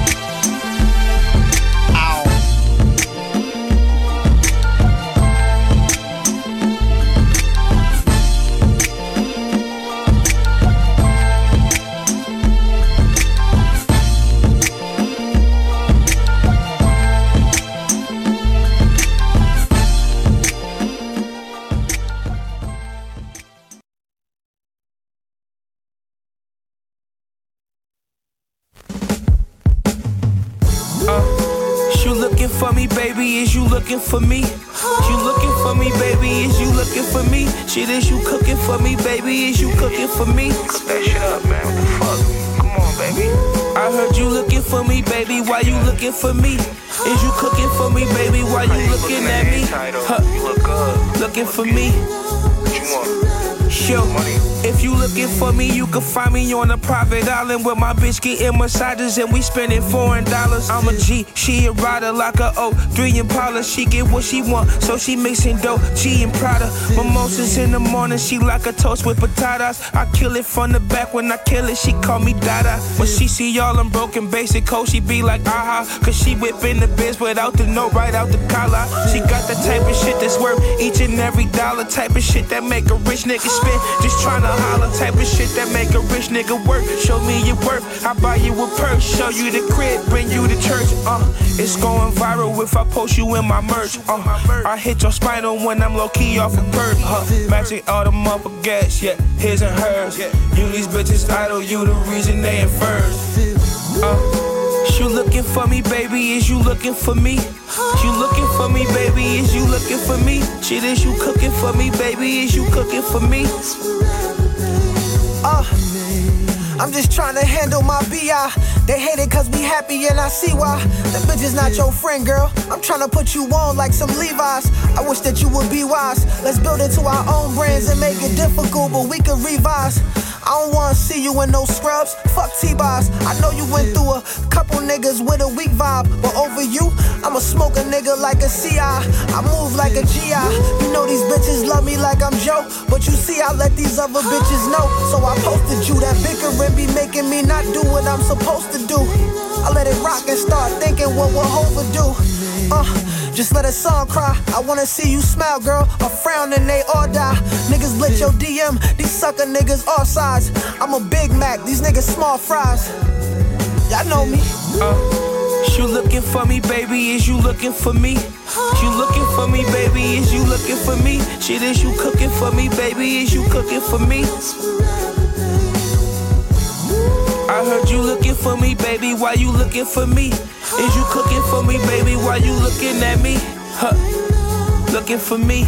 Looking for me? You looking for me, baby? Is you looking for me? Shit, is you cooking for me, baby? Is you cooking for me? Cook that shit up, man. What the fuck? Come on, baby. I heard you looking for me, baby. Why you looking for me? Is you cooking for me, baby? Why you looking at me? Huh. Looking for me. Sure. If you looking for me, you can find me on a private island with my bitch getting massages and we spending foreign dollars. I'm a G, she a rider like a O. Three Impala, she get what she want, so she mixing dough. She and Prada. Mimosas in the morning, she like a toast with potatoes. I kill it from the back when I kill it, she call me Dada. When she see y'all, them broken basic codes, she be like, aha. Cause she whipping the biz without the note, right out the collar. She got the type of shit that's worth each and every dollar. Type of shit that make a rich nigga spend. Just tryna holler. Type of shit that make a rich nigga work. Show me your worth. I buy you a purse. Show you the crib. Bring you to church. Uh, it's going viral if I post you in my merch. Uh, I hit your spinal when I'm low key off a perk. Uh, matching all up gas. Yeah, his and hers. You these bitches idle. You the reason they infers. Uh, you looking for me, baby? Is you looking for me? You looking for me, baby? Is you looking for me? Shit, is you cooking for me, baby? Is you cooking for me? Uh, I'm just trying to handle my BI. They hate it cause we happy and I see why. That bitch is not your friend, girl. I'm trying to put you on like some Levi's. I wish that you would be wise. Let's build it to our own brands and make it difficult, but we can revise. I don't wanna see you in no scrubs. Fuck T-Boz. I know you went through a couple niggas with a weak vibe, but over you, I'ma smoke a nigga like a CI. I move like a GI. You know these bitches love me like I'm Joe, but you see I let these other bitches know. So I posted you that bickering be making me not do what I'm supposed to do. I let it rock and start thinking what Hova do. Uh, just let a song cry. I wanna see you smile, girl. A frown and they all die. Niggas lit your DM. These sucker niggas all sides. I'm a Big Mac. These niggas small fries. Y'all know me. Uh, you looking for me, baby? Is you looking for me? You looking for me, baby? Is you looking for me? Shit, is you cooking for me, baby? Is you cooking for me? I heard you looking for me, baby. Why you looking for me? Is you cooking for me, baby? Why you looking at me? Huh? Looking for me.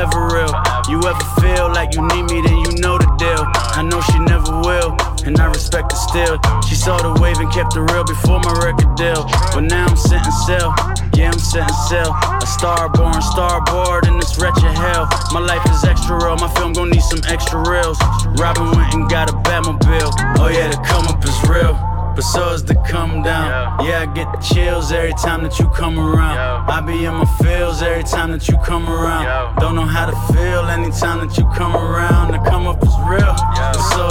Forever real. You ever feel like you need me, then you know the deal. I know she never will, and I respect it still. She saw the wave and kept it real before my record deal. But now I'm sitting still. Yeah, I'm setting sail. A starborn, starboard in this wretched hell. My life is extra real. My film gon' need some extra reels. Robin went and got a Batmobile. Oh yeah, the come up is real. So is come down. Yeah, I get the chills every time that you come around. I be in my feels every time that you come around. Don't know how to feel anytime that you come around. The come up is real.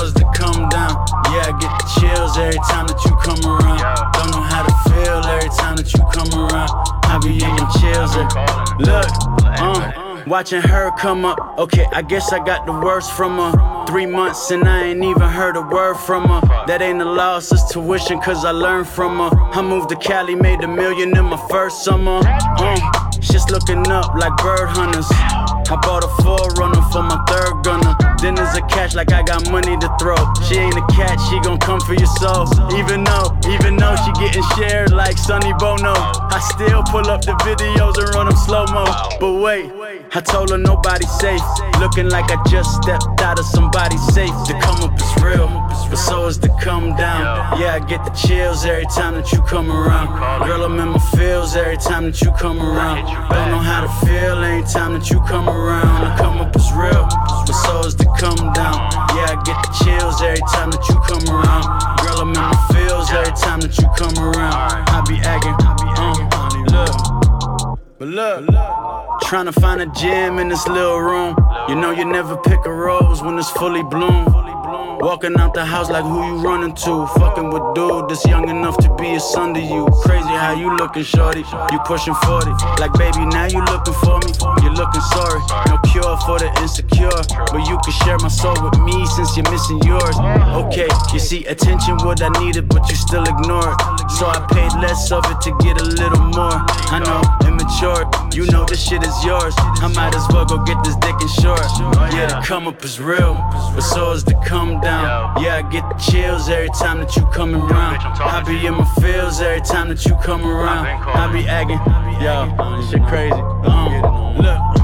Is the come down. Yeah, I get the chills every time that you come around. Don't know how to feel every time that you come around. I be in my chills. every- Look, uh. Watching her come up, okay, I guess I got the worst from her. Three months and I ain't even heard a word from her. That ain't a loss, it's tuition, cause I learned from her. I moved to Cali, made a million in my first summer. Uh, shit's looking up like bird hunters. I bought a forerunner for my third gunner. Then there's a catch like I got money to throw. She ain't a cat, she gon' come for your soul. Even though, even though she getting shared like Sonny Bono. I still pull up the videos and run them slow mo. But wait, I told her nobody's safe. Looking like I just stepped out of somebody's safe. The come up is real, but so is the come down. Yeah, I get the chills every time that you come around. Girl, I'm in my feels every time that you come around. Don't know how to feel any time that you come around. The come up is real, but so is the come down. Yeah, I get the chills every time that you come around. Girl, I'm in my feels every time that you come around. I be acting, i uh, look. But look, trying to find a gem in this little room. You know you never pick a rose when it's fully bloomed. Walking out the house like who you running to. Fucking with dude that's young enough to be a son to you. Crazy how you looking, shorty. You pushing 40. Like baby, now you looking for me. You're looking sorry. No cure for the insecure. But you can share my soul with me since you're missing yours. Okay, you see attention what I needed, but you still ignore it. So I paid less of it to get a little more. I know, immature. You know this shit is yours. I might as well go get this dick in short. Yeah, the come up is real, but so is the come down. Yeah, I get the chills every time that you come around. I be in my feels every time that you come around. I be acting, yo, this shit crazy. Um, look,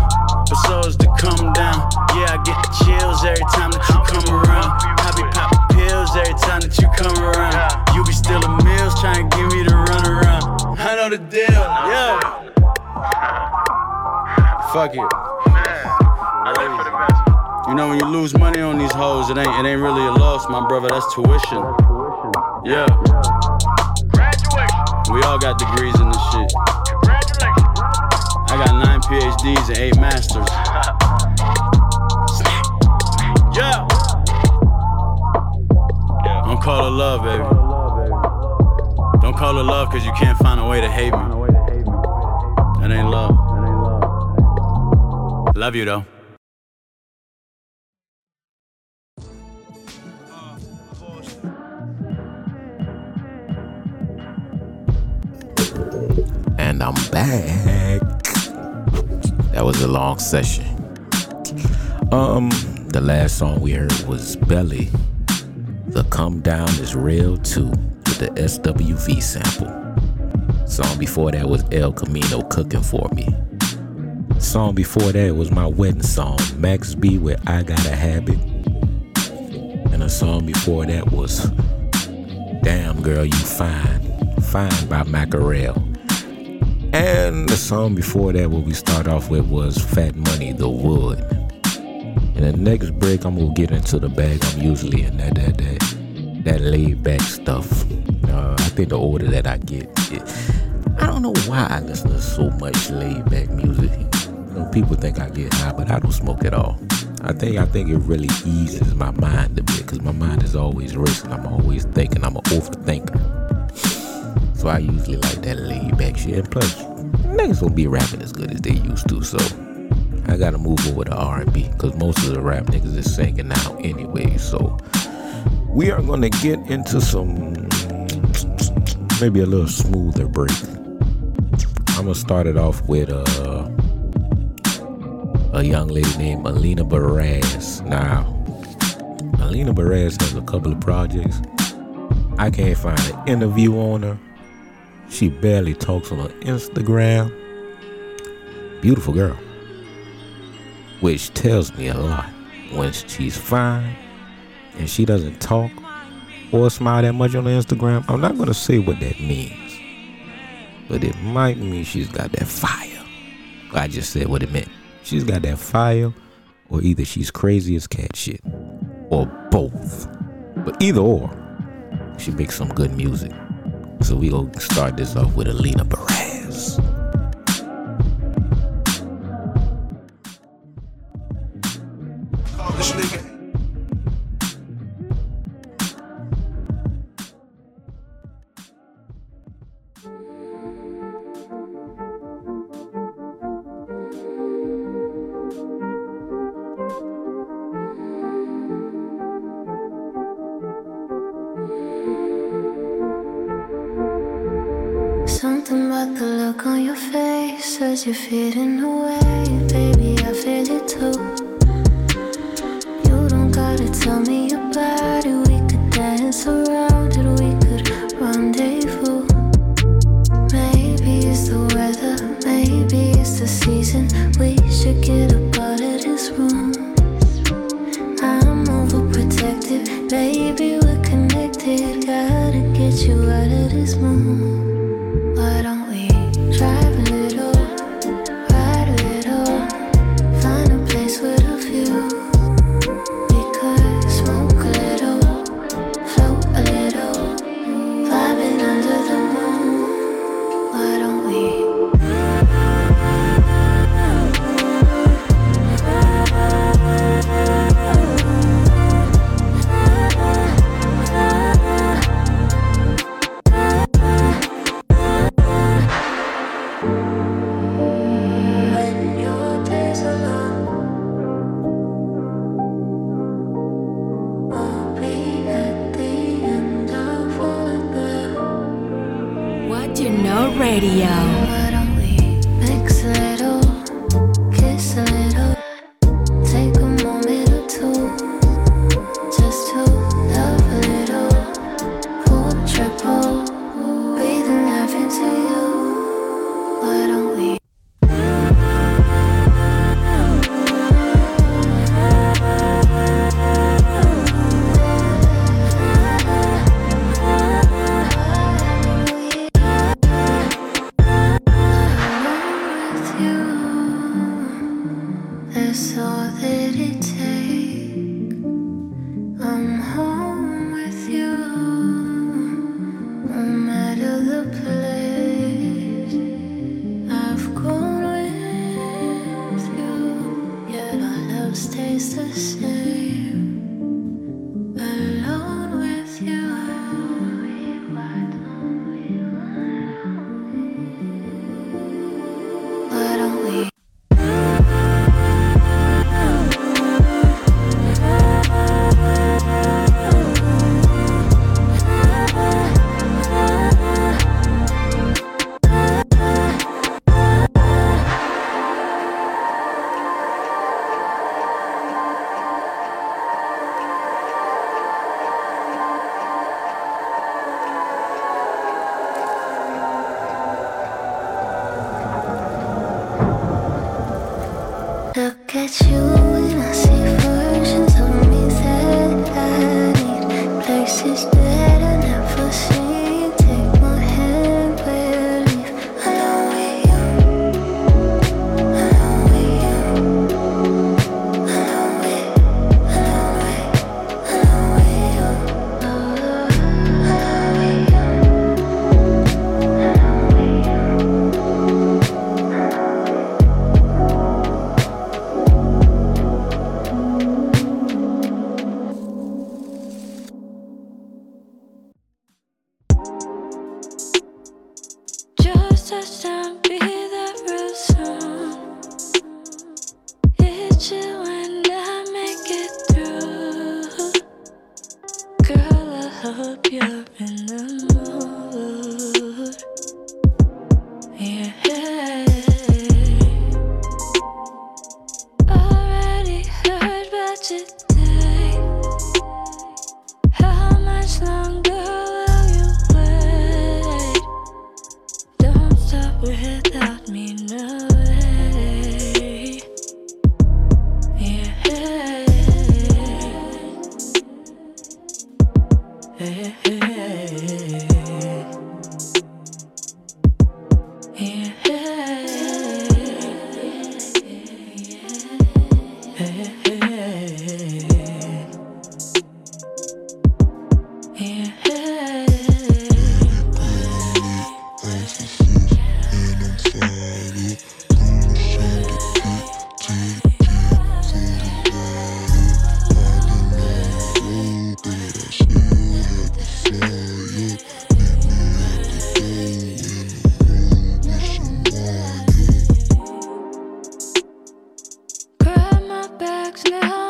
but so is come down. Yeah, I get the chills every time that you come around. I be popping pills every time that you come around. You be stealing meals, trying to give me the run around. I know the deal, yeah. Fuck it. You know when you lose money on these hoes, it ain't it ain't really a loss, my brother. That's tuition. Yeah. We all got degrees in this shit. I got nine PhDs and eight masters. Yeah. Don't call it love, baby. Don't call it love because you can't find a way to hate me. That ain't love. Love you though. And I'm back. That was a long session. Um, the last song we heard was Belly. The Come Down is Real too, with the SWV sample. Song before that was El Camino Cooking For Me. Song before that was my wedding song, Max B with I Got a Habit. And a song before that was Damn Girl You Fine, Fine by Macarel. And the song before that, what we start off with, was Fat Money, The Wood. In the next break, I'm gonna get into the bag. I'm usually in that that that, that laid back stuff. Uh, I think the order that I get, it, I don't know why I listen to so much laid back music. You know, people think I get high, but I don't smoke at all. I think I think it really eases my mind a bit because my mind is always racing. I'm always thinking. I'm an overthinker why I usually like that laid back shit. And plus, niggas won't be rapping as good as they used to, so I gotta move over to R&B because most of the rap niggas is singing now anyway. So we are gonna get into some maybe a little smoother break. I'm gonna start it off with a a young lady named Alina Baraz. Now, Alina Baraz has a couple of projects. I can't find an interview on her. She barely talks on her Instagram. Beautiful girl. Which tells me a lot when she's fine and she doesn't talk or smile that much on Instagram. I'm not going to say what that means, but it might mean she's got that fire. I just said what it meant. She's got that fire, or either she's crazy as cat shit, or both. But either or, she makes some good music. So we gonna start this off with Alina Baraz. cause you're fading away, baby. I feel it too. Now.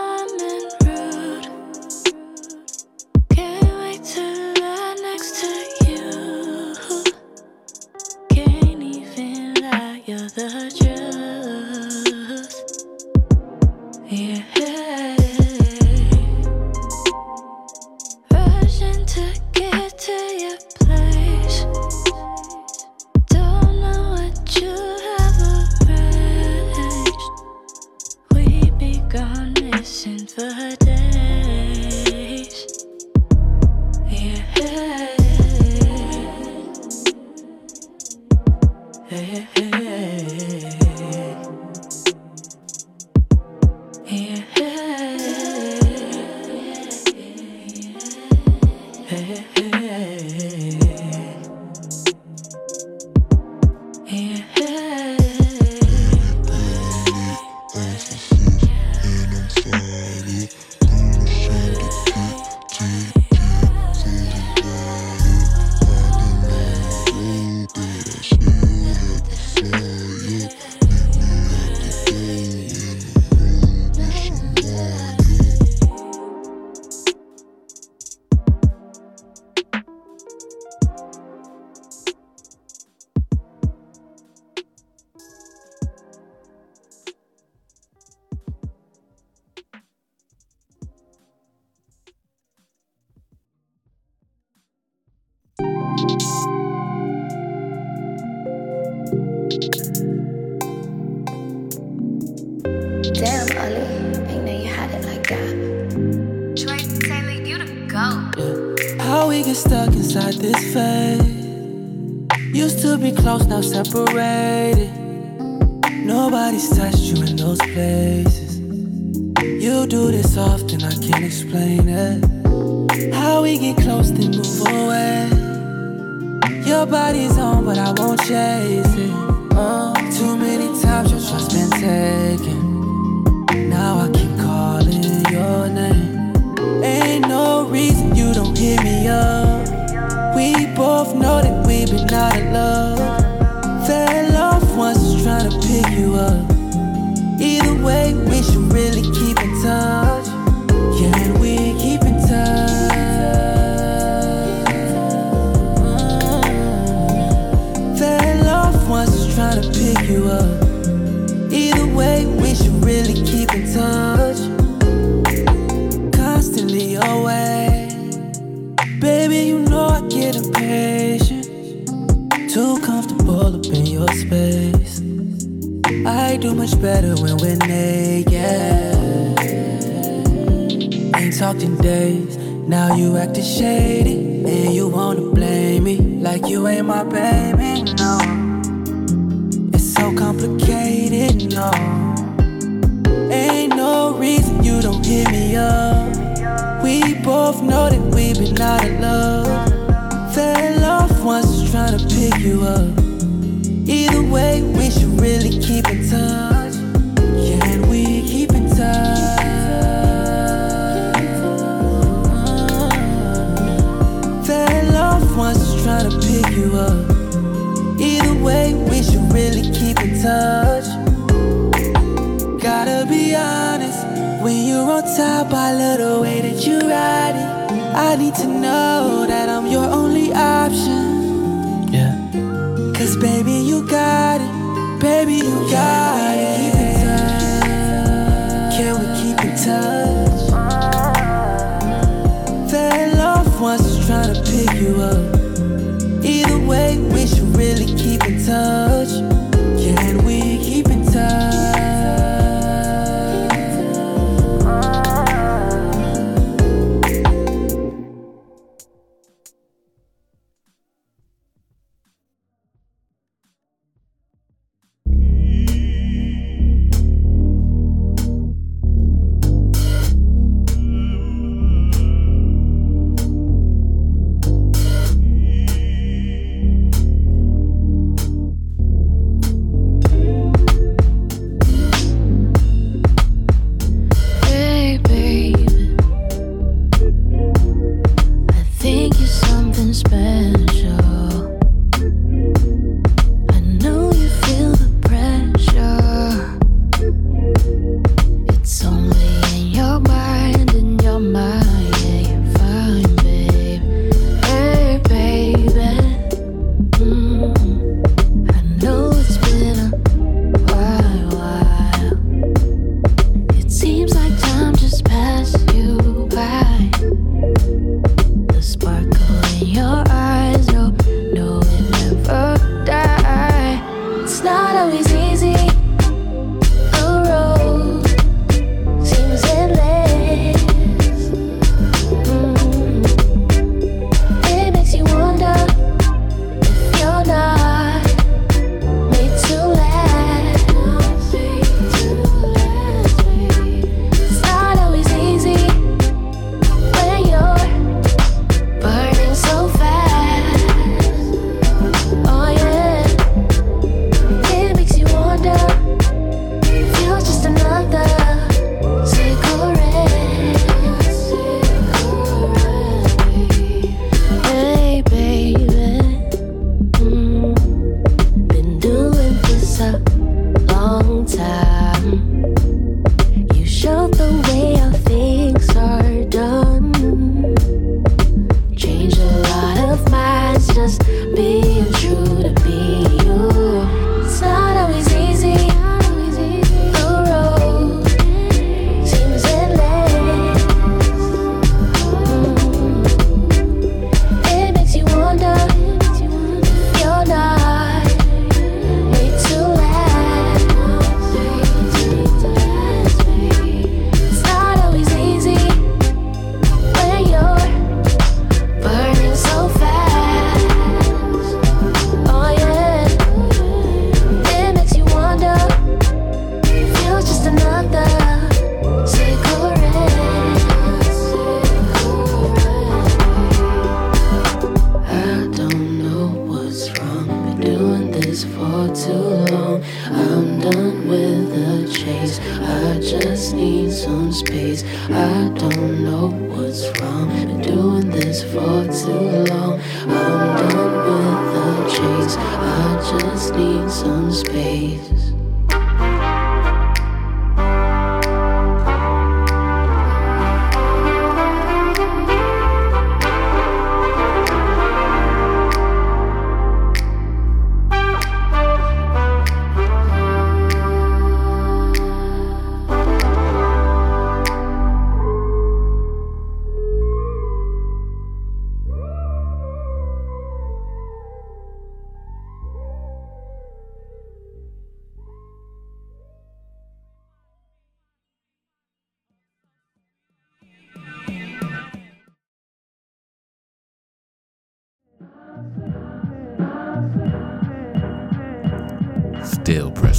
Deal Press.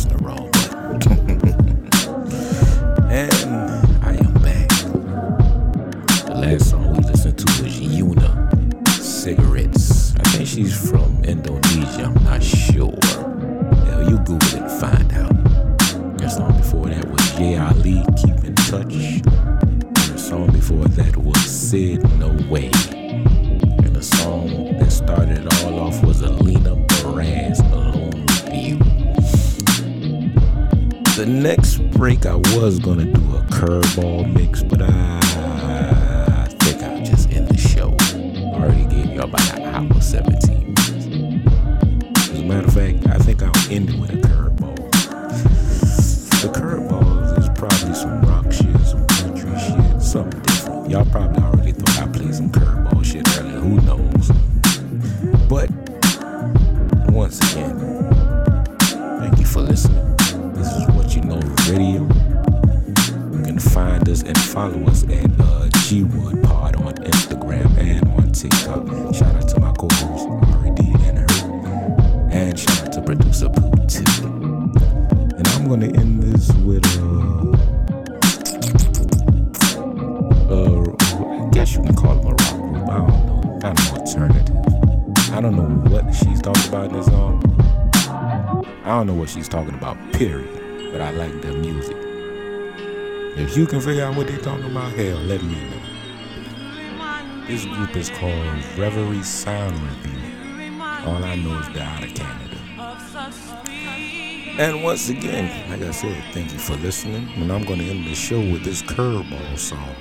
can figure out what they talking about, hell, let me know. This group is called Reverie Sound Revue. All I know is they're out of Canada. And once again, like I said, thank you for listening. And I'm going to end the show with this curveball song.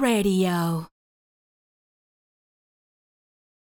Radio.